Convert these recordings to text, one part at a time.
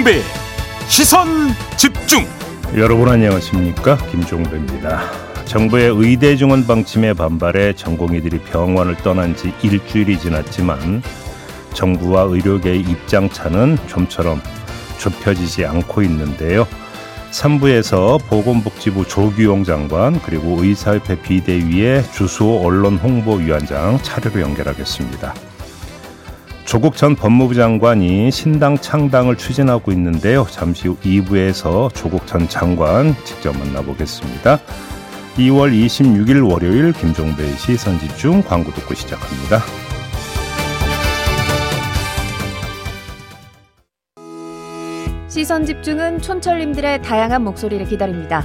김종배 시선 집중 여러분 안녕하십니까 김종배입니다. 정부의 의대 증원 방침에 반발해 전공의들이 병원을 떠난 지 일주일이 지났지만 정부와 의료계의 입장차는 좀처럼 좁혀지지 않고 있는데요. 3부에서 보건복지부 조규용 장관 그리고 의사협회 비대위의 주수호 언론홍보위원장 차례로 연결하겠습니다. 조국 전 법무부 장관이 신당 창당을 추진하고 있는데요. 잠시 후 2부에서 조국 전 장관 직접 만나보겠습니다. 2월 26일 월요일 김종배의 시선집중 광고 듣고 시작합니다. 시선 집중은 촌철님들의 다양한 목소리를 기다립니다.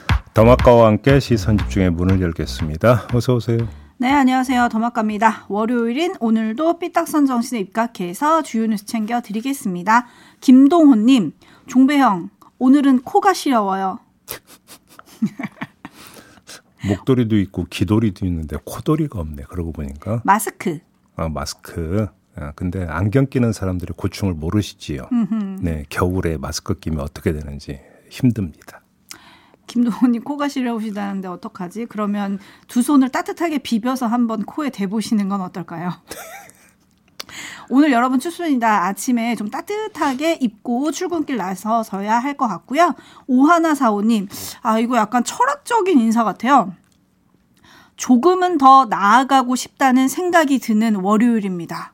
더마카와 함께 시선 집중의 문을 열겠습니다. 어서 오세요. 네, 안녕하세요. 더마카입니다. 월요일인 오늘도 삐딱선 정신에 입각해서 주요 뉴스 챙겨 드리겠습니다. 김동호님, 종배형, 오늘은 코가 시려워요. 목도리도 있고 귀도리도 있는데 코도리가 없네. 그러고 보니까. 마스크. 아, 마스크. 아, 근데 안경 끼는 사람들이 고충을 모르시지요. 네, 겨울에 마스크 끼면 어떻게 되는지 힘듭니다. 김동호님 코가 시려우시다는데 어떡하지? 그러면 두 손을 따뜻하게 비벼서 한번 코에 대보시는 건 어떨까요? 오늘 여러분 춥습니다. 아침에 좀 따뜻하게 입고 출근길 나서서야 할 것 같고요. 오하나 사오님, 아, 이거 약간 철학적인 인사 같아요. 조금은 더 나아가고 싶다는 생각이 드는 월요일입니다.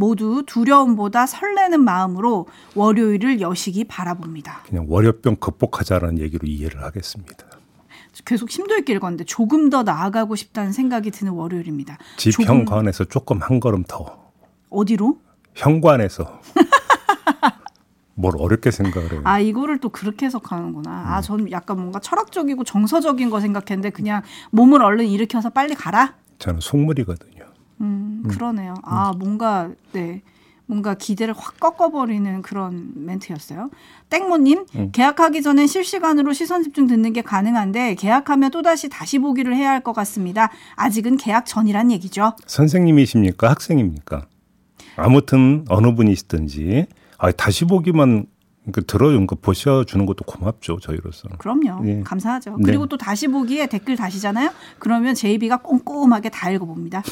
모두 두려움보다 설레는 마음으로 월요일을 여시기 바라봅니다. 그냥 월요병 극복하자라는 얘기로 이해를 하겠습니다. 계속 심도 있게 읽었는데 조금 더 나아가고 싶다는 생각이 드는 월요일입니다. 집 조금- 현관에서 조금 한 걸음 더. 어디로? 현관에서. 뭘 어렵게 생각을 해요. 아 이거를 또 그렇게 해석하는구나. 아 저는 약간 뭔가 철학적이고 정서적인 거 생각했는데 그냥 몸을 얼른 일으켜서 빨리 가라. 저는 속물이거든요. 음, 그러네요. 아 뭔가 네. 뭔가 기대를 확 꺾어버리는 그런 멘트였어요. 땡모님, 계약하기 전엔 실시간으로 시선 집중 듣는 게 가능한데 계약하면 또다시 다시 보기를 해야 할 것 같습니다. 아직은 계약 전이란 얘기죠. 선생님이십니까? 학생입니까? 아무튼 어느 분이시든지 아, 다시 보기만 그 들어요. 그 보셔주는 것도 고맙죠. 저희로서는. 그럼요. 예. 감사하죠. 네. 그리고 또 다시 보기에 댓글 다시잖아요. 그러면 제이비가 꼼꼼하게 다 읽어봅니다.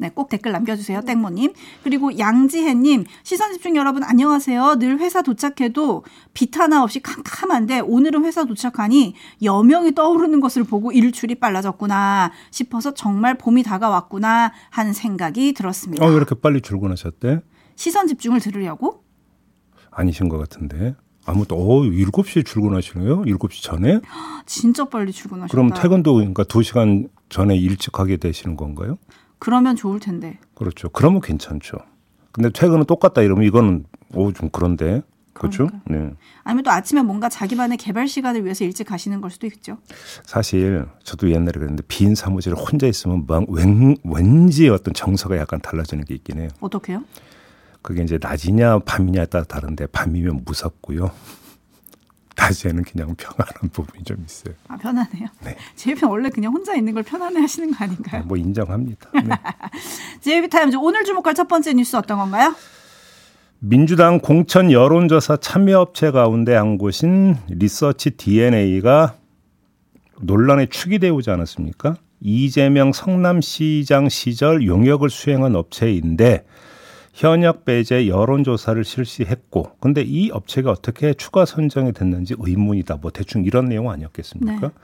네, 꼭 댓글 남겨주세요, 땡모님. 그리고 양지혜님, 시선집중 여러분 안녕하세요. 늘 회사 도착해도 빛 하나 없이 캄캄한데 오늘은 회사 도착하니 여명이 떠오르는 것을 보고 일출이 빨라졌구나 싶어서 정말 봄이 다가왔구나 하는 생각이 들었습니다. 어, 왜 이렇게 빨리 출근하셨대? 시선 집중을 들으려고? 아니신 것 같은데. 아무튼 어, 7시에 출근하시네요? 7시 전에? 진짜 빨리 출근하셨다. 그럼 퇴근도 그러니까 2시간 전에 일찍 하게 되시는 건가요? 그러면 좋을 텐데. 그렇죠. 그러면 괜찮죠. 근데 퇴근은 똑같다 이러면 이거는 오 좀 그런데. 그렇죠? 네. 아니면 또 아침에 뭔가 자기만의 개발 시간을 위해서 일찍 가시는 걸 수도 있죠. 사실 저도 옛날에 그랬는데 빈 사무실에 혼자 있으면 막 왠, 왠지 어떤 정서가 약간 달라지는 게 있긴 해요. 어떻게요? 그게 이제 낮이냐 밤이냐에 따라 다른데 밤이면 무섭고요. 낮에는 그냥 평안한 부분이 좀 있어요. 아 편하네요. 네. JB 원래 그냥 혼자 있는 걸 편안해 하시는 거 아닌가요? 뭐 인정합니다. 네. JB타임즈 오늘 주목할 첫 번째 뉴스 어떤 건가요? 민주당 공천 여론조사 참여업체 가운데 한 곳인 리서치 DNA가 논란에 축이 되오지 않았습니까? 이재명 성남시장 시절 용역을 수행한 업체인데 현역 배제 여론조사를 실시했고, 근데 이 업체가 어떻게 추가 선정이 됐는지 의문이다. 뭐 대충 이런 내용 아니었겠습니까? 네.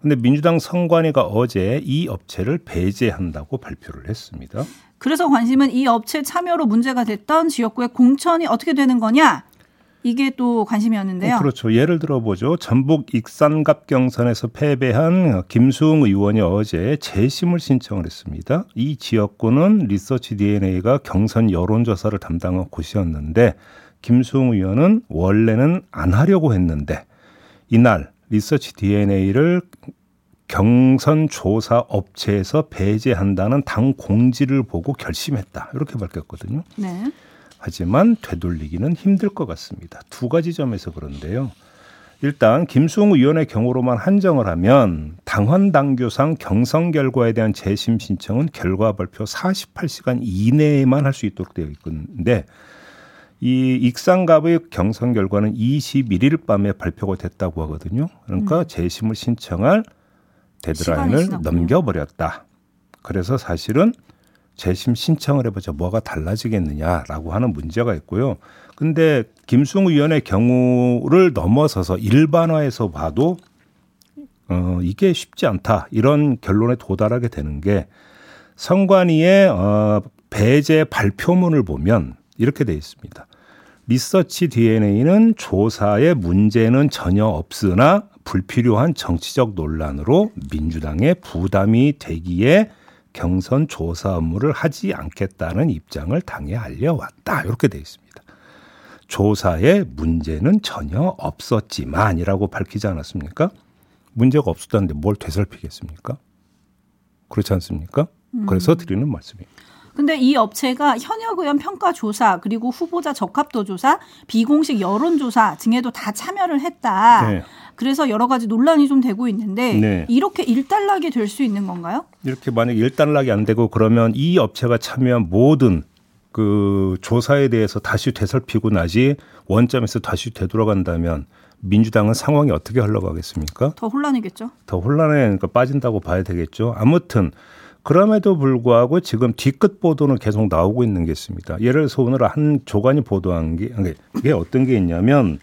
근데 민주당 선관위가 어제 이 업체를 배제한다고 발표를 했습니다. 그래서 관심은 이 업체 참여로 문제가 됐던 지역구의 공천이 어떻게 되는 거냐? 이게 또 관심이었는데요. 어, 그렇죠. 예를 들어보죠. 전북 익산갑 경선에서 패배한 김수흥 의원이 어제 재심을 신청을 했습니다. 이 지역구는 리서치 DNA가 경선 여론조사를 담당한 곳이었는데 김수웅 의원은 원래는 안 하려고 했는데 이날 리서치 DNA를 경선 조사 업체에서 배제한다는 당 공지를 보고 결심했다. 이렇게 밝혔거든요. 네. 하지만 되돌리기는 힘들 것 같습니다. 두 가지 점에서 그런데요. 일단 김수웅 의원의 경우로만 한정을 하면 당헌 당규상 경선 결과에 대한 재심 신청은 결과 발표 48시간 이내에만 할 수 있도록 되어 있는데 이 익산갑의 경선 결과는 21일 밤에 발표가 됐다고 하거든요. 그러니까 음. 재심을 신청할 데드라인을 넘겨버렸다. 그래서 사실은 재심 신청을 해보자 뭐가 달라지겠느냐라고 하는 문제가 있고요. 근데 김승우 의원의 경우를 넘어서서 일반화해서 봐도 어 이게 쉽지 않다 이런 결론에 도달하게 되는 게 선관위의 어 배제 발표문을 보면 이렇게 돼 있습니다. 리서치 DNA는 조사에 문제는 전혀 없으나 불필요한 정치적 논란으로 민주당에 부담이 되기에 경선 조사 업무를 하지 않겠다는 입장을 당에 알려왔다. 이렇게 돼 있습니다. 조사에 문제는 전혀 없었지만이라고 밝히지 않았습니까? 문제가 없었다는데 뭘 되살피겠습니까? 그렇지 않습니까? 음. 그래서 드리는 말씀입니다. 근데 이 업체가 현역 의원 평가 조사 그리고 후보자 적합도 조사, 비공식 여론 조사 등에도 다 참여를 했다. 네. 그래서 여러 가지 논란이 좀 되고 있는데 네. 이렇게 일단락이 될 수 있는 건가요? 이렇게 만약 일단락이 안 되고 그러면 이 업체가 참여한 모든 그 조사에 대해서 다시 되살피고 나지 원점에서 다시 되돌아간다면 민주당은 상황이 어떻게 흘러가겠습니까? 더 혼란이겠죠. 더 혼란에 그러니까 빠진다고 봐야 되겠죠. 아무튼 그럼에도 불구하고 지금 뒤끝 보도는 계속 나오고 있는 게 있습니다. 예를 들어서 오늘 한 조간이 보도한 게 이게 어떤 게 있냐면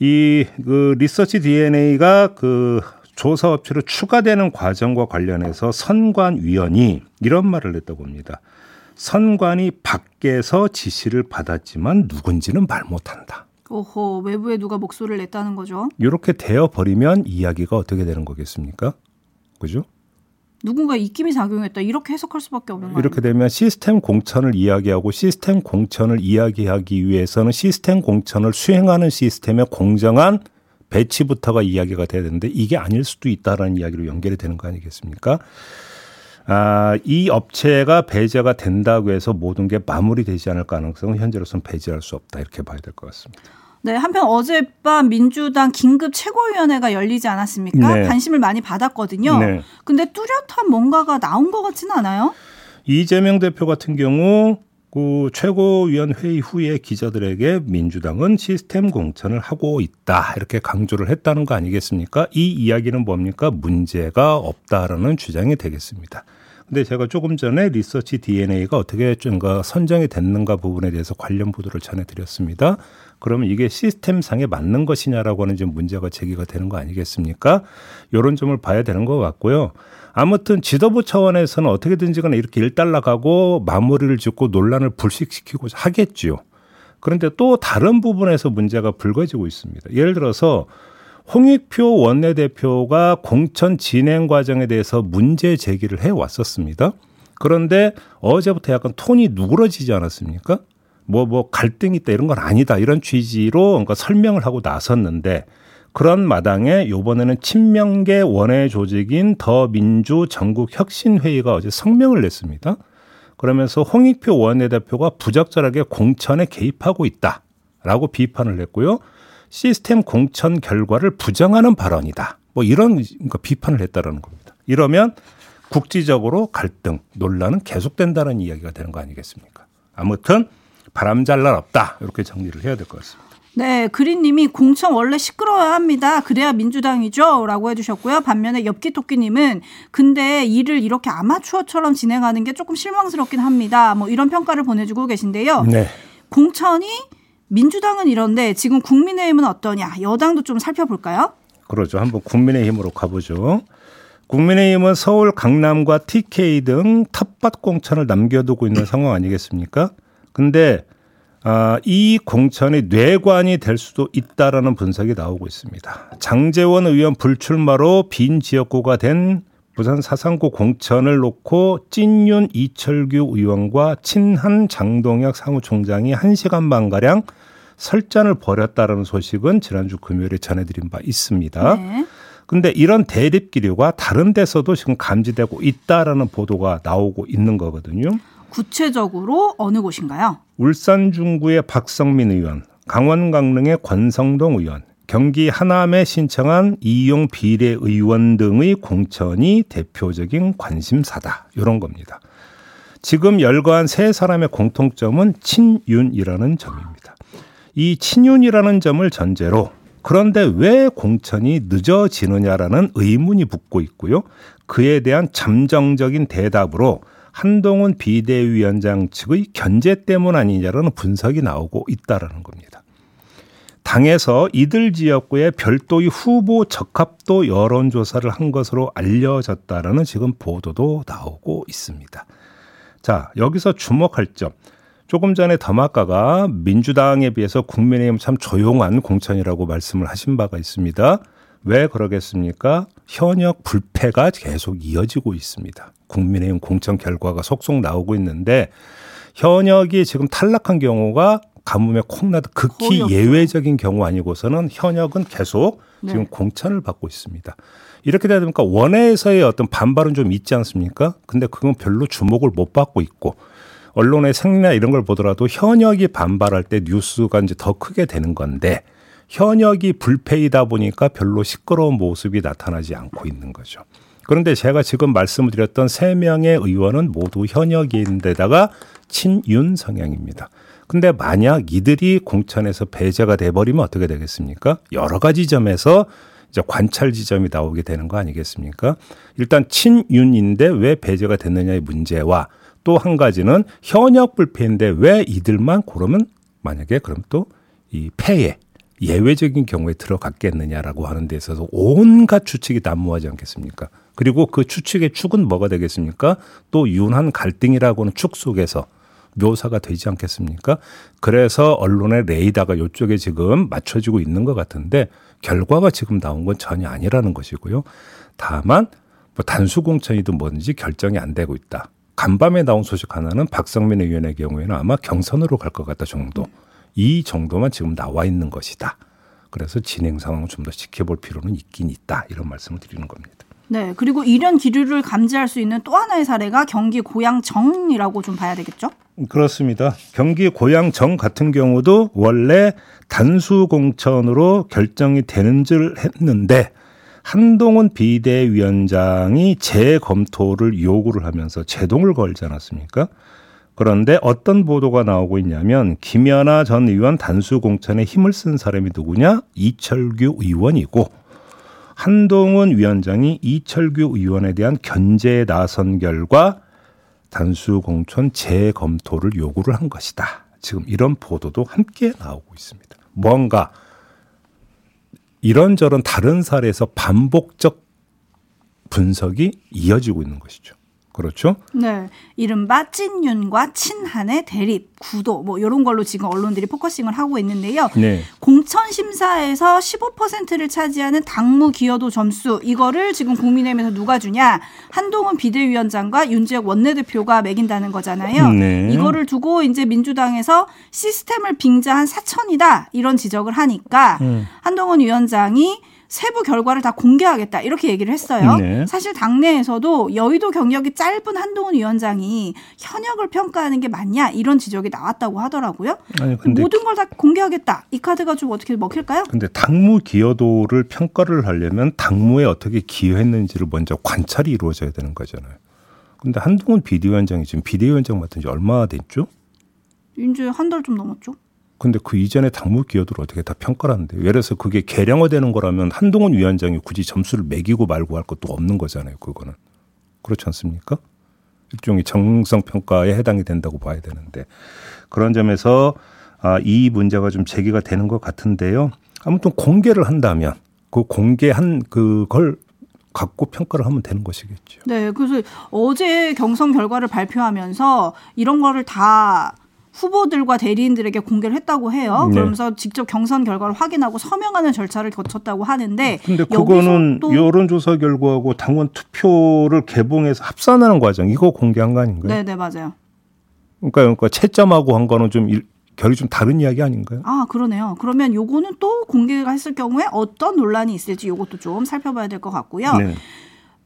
이 그 리서치 DNA가 그 조사 업체로 추가되는 과정과 관련해서 선관위원이 이런 말을 했다고 합니다. 선관위 밖에서 지시를 받았지만 누군지는 말 못한다. 오호 외부에 누가 목소리를 냈다는 거죠. 이렇게 되어 버리면 이야기가 어떻게 되는 거겠습니까? 그죠? 누군가 입김이 작용했다 이렇게 해석할 수밖에 없는 거예요. 이렇게 되면 시스템 공천을 이야기하고 시스템 공천을 이야기하기 위해서는 시스템 공천을 수행하는 시스템의 공정한 배치부터가 이야기가 돼야 되는데 이게 아닐 수도 있다라는 이야기로 연결이 되는 거 아니겠습니까? 아, 이 업체가 배제가 된다고 해서 모든 게 마무리되지 않을 가능성은 현재로서는 배제할 수 없다 이렇게 봐야 될 것 같습니다. 네, 한편 어젯밤 민주당 긴급 최고위원회가 열리지 않았습니까? 네. 관심을 많이 받았거든요. 네. 근데 뚜렷한 뭔가가 나온 것 같지는 않아요? 이재명 대표 같은 경우 그 최고위원 회의 후에 기자들에게 민주당은 시스템 공천을 하고 있다 이렇게 강조를 했다는 거 아니겠습니까? 이 이야기는 뭡니까? 문제가 없다라는 주장이 되겠습니다. 근데 제가 조금 전에 리서치 DNA가 어떻게 좀가 선정이 됐는가 부분에 대해서 관련 보도를 전해드렸습니다. 그러면 이게 시스템상에 맞는 것이냐라고 하는 좀 문제가 제기가 되는 거 아니겠습니까? 이런 점을 봐야 되는 것 같고요. 아무튼 지도부 차원에서는 어떻게든지 간에 이렇게 일단락 하고 마무리를 짓고 논란을 불식시키고 하겠지요. 그런데 또 다른 부분에서 문제가 불거지고 있습니다. 예를 들어서 홍익표 원내대표가 공천 진행 과정에 대해서 문제 제기를 해 왔었습니다. 그런데 어제부터 약간 톤이 누그러지지 않았습니까? 뭐, 뭐, 갈등이 있다 이런 건 아니다. 이런 취지로 그러니까 설명을 하고 나섰는데 그런 마당에 요번에는 친명계 원외 조직인 더 민주 전국 혁신 회의가 어제 성명을 냈습니다. 그러면서 홍익표 원내대표가 부적절하게 공천에 개입하고 있다라고 비판을 했고요. 시스템 공천 결과를 부정하는 발언이다. 뭐 이런 그러니까 비판을 했다라는 겁니다. 이러면 국지적으로 갈등, 논란은 계속된다는 이야기가 되는 거 아니겠습니까? 아무튼 바람잘 날 없다. 이렇게 정리를 해야 될 것 같습니다. 네, 그린님이 공천 원래 시끄러워야 합니다. 그래야 민주당이죠. 라고 해주셨고요. 반면에 엽기토끼님은 근데 일을 이렇게 아마추어처럼 진행하는 게 조금 실망스럽긴 합니다. 뭐 이런 평가를 보내주고 계신데요. 네. 공천이 민주당은 이런데 지금 국민의힘은 어떠냐? 여당도 좀 살펴볼까요? 그러죠. 한번 국민의힘으로 가보죠. 국민의힘은 서울, 강남과 TK 등 텃밭 공천을 남겨두고 있는 상황 아니겠습니까? 근데 아, 이 공천이 뇌관이 될 수도 있다라는 분석이 나오고 있습니다. 장재원 의원 불출마로 빈 지역구가 된 부산 사상구 공천을 놓고 찐윤 이철규 의원과 친한 장동혁 사무총장이 1시간 반가량 설전을 벌였다는 소식은 지난주 금요일에 전해드린 바 있습니다. 네. 근데 이런 대립 기류가 다른 데서도 지금 감지되고 있다라는 보도가 나오고 있는 거거든요. 구체적으로 어느 곳인가요? 울산 중구의 박성민 의원, 강원 강릉의 권성동 의원, 경기 하남에 신청한 이용 비례 의원 등의 공천이 대표적인 관심사다. 이런 겁니다. 지금 열거한 세 사람의 공통점은 친윤이라는 점입니다. 이 친윤이라는 점을 전제로 그런데 왜 공천이 늦어지느냐라는 의문이 붙고 있고요. 그에 대한 잠정적인 대답으로 한동훈 비대위원장 측의 견제 때문 아니냐라는 분석이 나오고 있다라는 겁니다. 당에서 이들 지역구에 별도의 후보 적합도 여론조사를 한 것으로 알려졌다라는 지금 보도도 나오고 있습니다. 자, 여기서 주목할 점. 조금 전에 더마카가 민주당에 비해서 국민의힘 참 조용한 공천이라고 말씀을 하신 바가 있습니다. 왜 그러겠습니까? 현역 불패가 계속 이어지고 있습니다. 국민의힘 공천 결과가 속속 나오고 있는데 현역이 지금 탈락한 경우가 가뭄에 콩나듯 극히 예외적인 경우 아니고서는 현역은 계속 네. 지금 공천을 받고 있습니다. 이렇게 되다 보니까 원내에서의 어떤 반발은 좀 있지 않습니까? 근데 그건 별로 주목을 못 받고 있고 언론의 생리나 이런 걸 보더라도 현역이 반발할 때 뉴스가 이제 더 크게 되는 건데 현역이 불패이다 보니까 별로 시끄러운 모습이 나타나지 않고 있는 거죠. 그런데 제가 지금 말씀을 드렸던 세 명의 의원은 모두 현역인데다가 친윤 성향입니다. 근데 만약 이들이 공천에서 배제가 돼버리면 어떻게 되겠습니까? 여러 가지 점에서 이제 관찰 지점이 나오게 되는 거 아니겠습니까? 일단 친윤인데 왜 배제가 됐느냐의 문제와 또 한 가지는 현역 불패인데 왜 이들만 그러면 만약에 그럼 또 이 패에 예외적인 경우에 들어갔겠느냐라고 하는 데 있어서 온갖 추측이 난무하지 않겠습니까? 그리고 그 추측의 축은 뭐가 되겠습니까? 또 윤한 갈등이라고 하는 축 속에서 묘사가 되지 않겠습니까? 그래서 언론의 레이더가 이쪽에 지금 맞춰지고 있는 것 같은데 결과가 지금 나온 건 전혀 아니라는 것이고요. 다만 뭐 단수 공천이든 뭐든지 결정이 안 되고 있다. 간밤에 나온 소식 하나는 박성민 의원의 경우에는 아마 경선으로 갈 것 같다 정도. 이 정도만 지금 나와 있는 것이다. 그래서 진행 상황을 좀 더 지켜볼 필요는 있긴 있다. 이런 말씀을 드리는 겁니다. 네. 그리고 이런 기류를 감지할 수 있는 또 하나의 사례가 경기 고양정이라고 좀 봐야 되겠죠? 그렇습니다. 경기 고양정 같은 경우도 원래 단수 공천으로 결정이 되는 줄 했는데 한동훈 비대위원장이 재검토를 요구를 하면서 제동을 걸지 않았습니까? 그런데 어떤 보도가 나오고 있냐면 김연아 전 의원 단수 공천에 힘을 쓴 사람이 누구냐? 이철규 의원이고 한동훈 위원장이 이철규 의원에 대한 견제에 나선 결과 단수 공천 재검토를 요구를 한 것이다. 지금 이런 보도도 함께 나오고 있습니다. 뭔가 이런저런 다른 사례에서 반복적 분석이 이어지고 있는 것이죠. 그렇죠? 네. 이른바 찐윤과 친한의 대립, 구도, 뭐, 이런 걸로 지금 언론들이 focusing을 하고 있는데요. 네. 공천 심사에서 15%를 차지하는 당무 기여도 점수, 이거를 지금 국민의힘에서 누가 주냐? 한동훈 비대위원장과 윤재옥 원내대표가 매긴다는 거잖아요. 네. 이거를 두고 이제 민주당에서 시스템을 빙자한 사천이다. 이런 지적을 하니까 음. 한동훈 위원장이 세부 결과를 다 공개하겠다 이렇게 얘기를 했어요. 네. 사실 당내에서도 여의도 경력이 짧은 한동훈 위원장이 현역을 평가하는 게 맞냐 이런 지적이 나왔다고 하더라고요. 아니 모든 걸 다 공개하겠다. 이 카드가 좀 어떻게 먹힐까요? 근데 당무 기여도를 평가를 하려면 당무에 어떻게 기여했는지를 먼저 관찰이 이루어져야 되는 거잖아요. 근데 한동훈 비대위원장이 지금 비대위원장 맡은 지 얼마나 됐죠? 이제 한 달 좀 넘었죠. 근데 그 이전에 당무 기여도를 어떻게 다 평가를 하는데 예를 들어서 그게 개량화되는 거라면 한동훈 위원장이 굳이 점수를 매기고 말고 할 것도 없는 거잖아요. 그거는 그렇지 않습니까? 일종의 정성 평가에 해당이 된다고 봐야 되는데 그런 점에서 아, 이 문제가 좀 제기가 되는 것 같은데요. 아무튼 공개를 한다면 그 공개한 그걸 갖고 평가를 하면 되는 것이겠죠. 네, 그래서 어제 경선 결과를 발표하면서 이런 거를 다 후보들과 대리인들에게 공개를 했다고 해요. 네. 그러면서 직접 경선 결과를 확인하고 서명하는 절차를 거쳤다고 하는데 근데 그거는 또- 여론조사 결과하고 당원 투표를 개봉해서 합산하는 과정 이거 공개한 거 아닌가요? 네, 네, 맞아요. 그러니까, 그러니까 채점하고 한 거는 좀 일- 결이 좀 다른 이야기 아닌가요? 아, 그러네요. 그러면 요거는 또 공개가 했을 경우에 어떤 논란이 있을지 요것도 좀 살펴봐야 될 것 같고요. 네.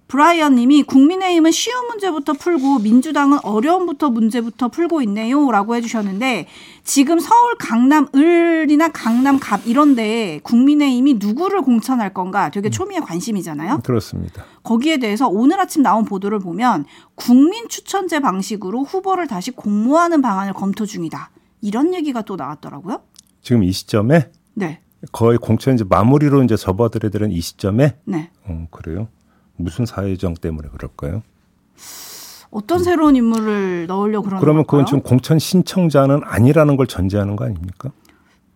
브라이언 님이 국민의힘은 쉬운 문제부터 풀고 민주당은 어려움부터 문제부터 풀고 있네요. 라고 해주셨는데 지금 서울 강남 을이나 강남 갑 이런데 국민의힘이 누구를 공천할 건가 되게 초미의 관심이잖아요. 그렇습니다. 거기에 대해서 오늘 아침 나온 보도를 보면 국민 추천제 방식으로 후보를 다시 공모하는 방안을 검토 중이다. 이런 얘기가 또 나왔더라고요. 지금 이 시점에 네. 거의 공천 이제 마무리로 이제 접어들어야 되는 이 시점에 네. 어, 그래요. 무슨 사회정 때문에 그럴까요? 어떤 새로운 인물을 넣으려고 그러는 그러면 그건? 지금 공천 신청자는 아니라는 걸 전제하는 거 아닙니까?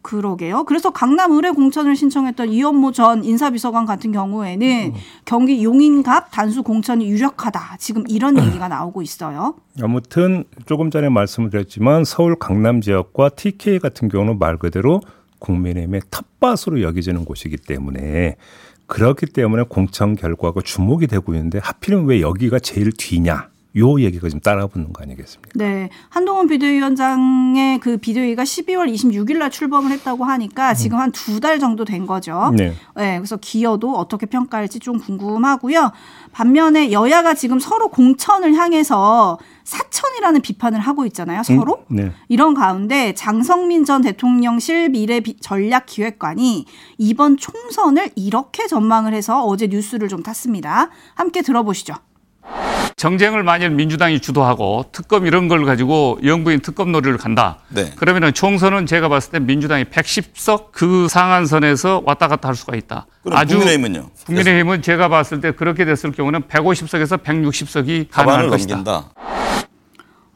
그러게요. 그래서 강남 의뢰 공천을 신청했던 이현모 전 인사비서관 같은 경우에는 경기 용인갑 단수 공천이 유력하다. 지금 이런 얘기가 나오고 있어요. 아무튼 조금 전에 말씀을 드렸지만 서울 강남 지역과 TK 같은 경우는 말 그대로 국민의힘의 텃밭으로 여겨지는 곳이기 때문에 그렇기 때문에 공천 결과가 주목이 되고 있는데 하필이면 왜 여기가 제일 뒤냐? 요 얘기가 지금 따라붙는 거 아니겠습니까? 네. 한동훈 비대위원장의 그 비대위가 12월 26일 날 출범을 했다고 하니까 지금 한 두 달 정도 된 거죠. 네. 네, 그래서 기여도 어떻게 평가할지 좀 궁금하고요. 반면에 여야가 지금 서로 공천을 향해서 사천이라는 비판을 하고 있잖아요. 서로. 음, 네. 이런 가운데 장성민 전 대통령실 미래 비- 전략기획관이 이번 총선을 이렇게 전망을 해서 어제 뉴스를 좀 탔습니다. 함께 들어보시죠. 정쟁을 만일 민주당이 주도하고 특검 이런 걸 가지고 영부인 특검 놀이를 간다. 네. 그러면은 총선은 제가 봤을 때 민주당이 110석 그 상한선에서 왔다 갔다 할 수가 있다. 그럼 국민의힘은요? 국민의힘은 제가 봤을 때 그렇게 됐을 경우는 150석에서 160석이 가능할 것이다. 넘긴다.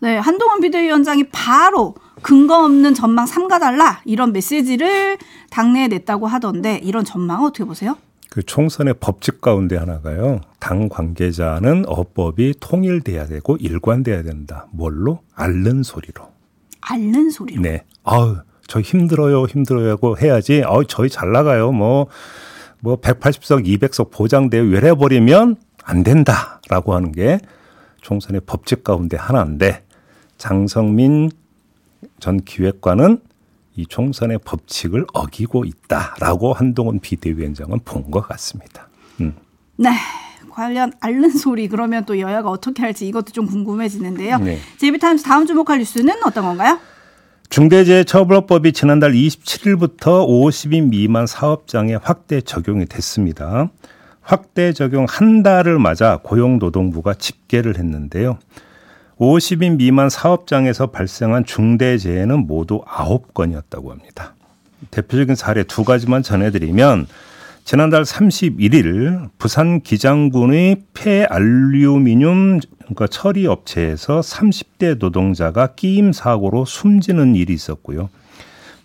네, 한동훈 비대위원장이 바로 근거 없는 전망 삼가달라 이런 메시지를 당내에 냈다고 하던데 이런 전망 어떻게 보세요? 그 총선의 법칙 가운데 하나가요. 당 관계자는 어법이 통일돼야 되고 일관돼야 된다. 뭘로? 앓는 소리로. 앓는 소리로. 네. 아우, 저 힘들어요, 힘들어요 하고 해야지. 아우, 저희 잘 나가요. 뭐, 뭐 180석, 200석 보장돼요. 외래 버리면 안 된다라고 하는 게 총선의 법칙 가운데 하나인데 장성민 전 기획관은 이 총선의 법칙을 어기고 있다라고 한동훈 비대위원장은 본 것 같습니다. 음. 네. 관련 앓는 소리 그러면 또 여야가 어떻게 할지 이것도 좀 궁금해지는데요. 네. 제이비타임스 다음 주목할 뉴스는 어떤 건가요? 중대재해처벌법이 지난달 27일부터 50인 미만 사업장에 확대 적용이 됐습니다. 확대 적용 한 달을 맞아 고용노동부가 집계를 했는데요. 50인 미만 사업장에서 발생한 중대재해는 모두 9건이었다고 합니다. 대표적인 사례 두 가지만 전해드리면 지난달 31일 부산 기장군의 폐알루미늄 그러니까 처리 업체에서 30대 노동자가 끼임 사고로 숨지는 일이 있었고요.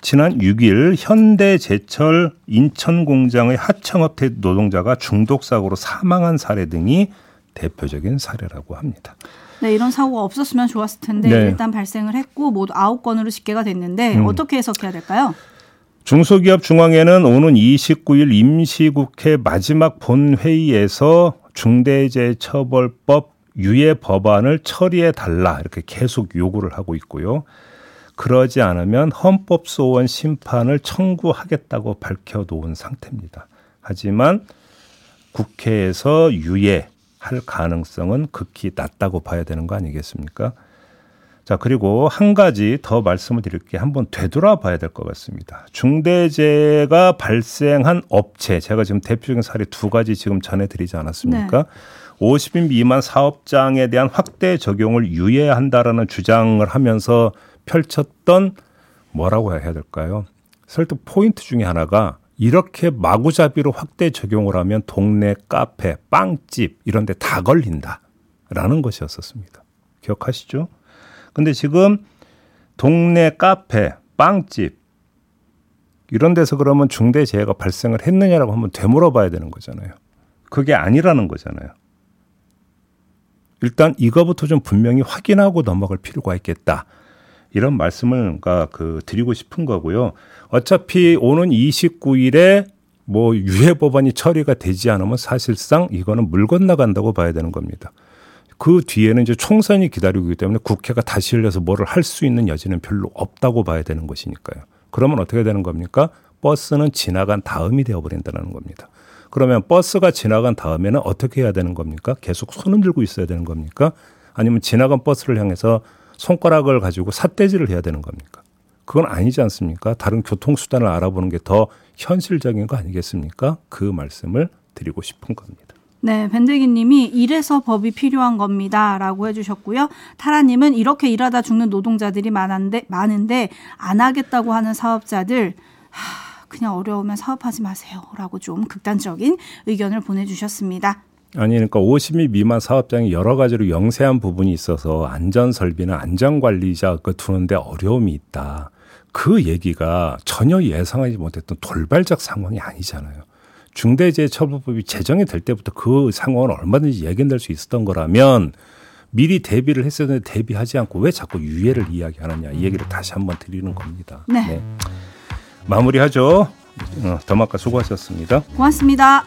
지난 6일 현대제철 인천 공장의 하청업체 노동자가 중독 사고로 사망한 사례 등이 대표적인 사례라고 합니다. 네, 이런 사고가 없었으면 좋았을 텐데 네. 일단 발생을 했고 모두 아홉 건으로 집계가 됐는데 음. 어떻게 해석해야 될까요? 중소기업 중앙회는 오는 29일 임시국회 마지막 본회의에서 중대재해처벌법 유예 법안을 처리해 달라 이렇게 계속 요구를 하고 있고요. 그러지 않으면 헌법소원 심판을 청구하겠다고 밝혀 놓은 상태입니다. 하지만 국회에서 유예 할 가능성은 극히 낮다고 봐야 되는 거 아니겠습니까? 자, 그리고 한 가지 더 말씀을 드릴 게 한번 되돌아봐야 될 것 같습니다. 중대재해가 발생한 업체, 제가 지금 대표적인 사례 두 가지 지금 전해드리지 않았습니까? 50인 미만 사업장에 대한 확대 적용을 유예한다라는 주장을 하면서 펼쳤던 뭐라고 해야 될까요? 설득 포인트 중에 하나가 이렇게 마구잡이로 확대 적용을 하면 동네 카페, 빵집 이런 데 다 걸린다라는 것이었었습니다. 기억하시죠? 근데 지금 동네 카페, 빵집 이런 데서 그러면 중대 재해가 발생을 했느냐라고 한번 되물어봐야 되는 거잖아요. 그게 아니라는 거잖아요. 일단 이거부터 좀 분명히 확인하고 넘어갈 필요가 있겠다. 이런 말씀을 그러니까 그 드리고 싶은 거고요. 어차피 오는 29일에 뭐 유해 법안이 처리가 되지 않으면 사실상 이거는 물 건너간다고 봐야 되는 겁니다. 그 뒤에는 이제 총선이 기다리고 있기 때문에 국회가 다시 열려서 뭐를 할 수 있는 여지는 별로 없다고 봐야 되는 것이니까요. 그러면 어떻게 되는 겁니까? 버스는 지나간 다음이 되어버린다는 겁니다. 그러면 버스가 지나간 다음에는 어떻게 해야 되는 겁니까? 계속 손을 들고 있어야 되는 겁니까? 아니면 지나간 버스를 향해서 손가락을 가지고 삿대질을 해야 되는 겁니까? 그건 아니지 않습니까? 다른 교통수단을 알아보는 게 더 현실적인 거 아니겠습니까? 그 말씀을 드리고 싶은 겁니다. 네, 밴드기 님이 이래서 법이 필요한 겁니다. 라고 해주셨고요. 타라님은 이렇게 일하다 죽는 노동자들이 많은데, 많은데, 안 하겠다고 하는 사업자들, 하, 그냥 어려우면 사업하지 마세요. 라고 좀 극단적인 의견을 보내주셨습니다. 아니 그러니까 50미 미만 사업장이 여러 가지로 영세한 부분이 있어서 안전 설비나 안전 관리자 그 두는데 어려움이 있다. 그 얘기가 전혀 예상하지 못했던 돌발적 상황이 아니잖아요. 중대재해처벌법이 제정이 될 때부터 그 상황은 얼마든지 예견될 수 있었던 거라면 미리 대비를 했었는데 대비하지 않고 왜 자꾸 유예를 이야기하느냐 이 얘기를 다시 한번 드리는 겁니다. 네. 마무리하죠. 어, 더마카 수고하셨습니다. 고맙습니다.